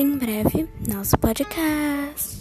em breve nosso podcast.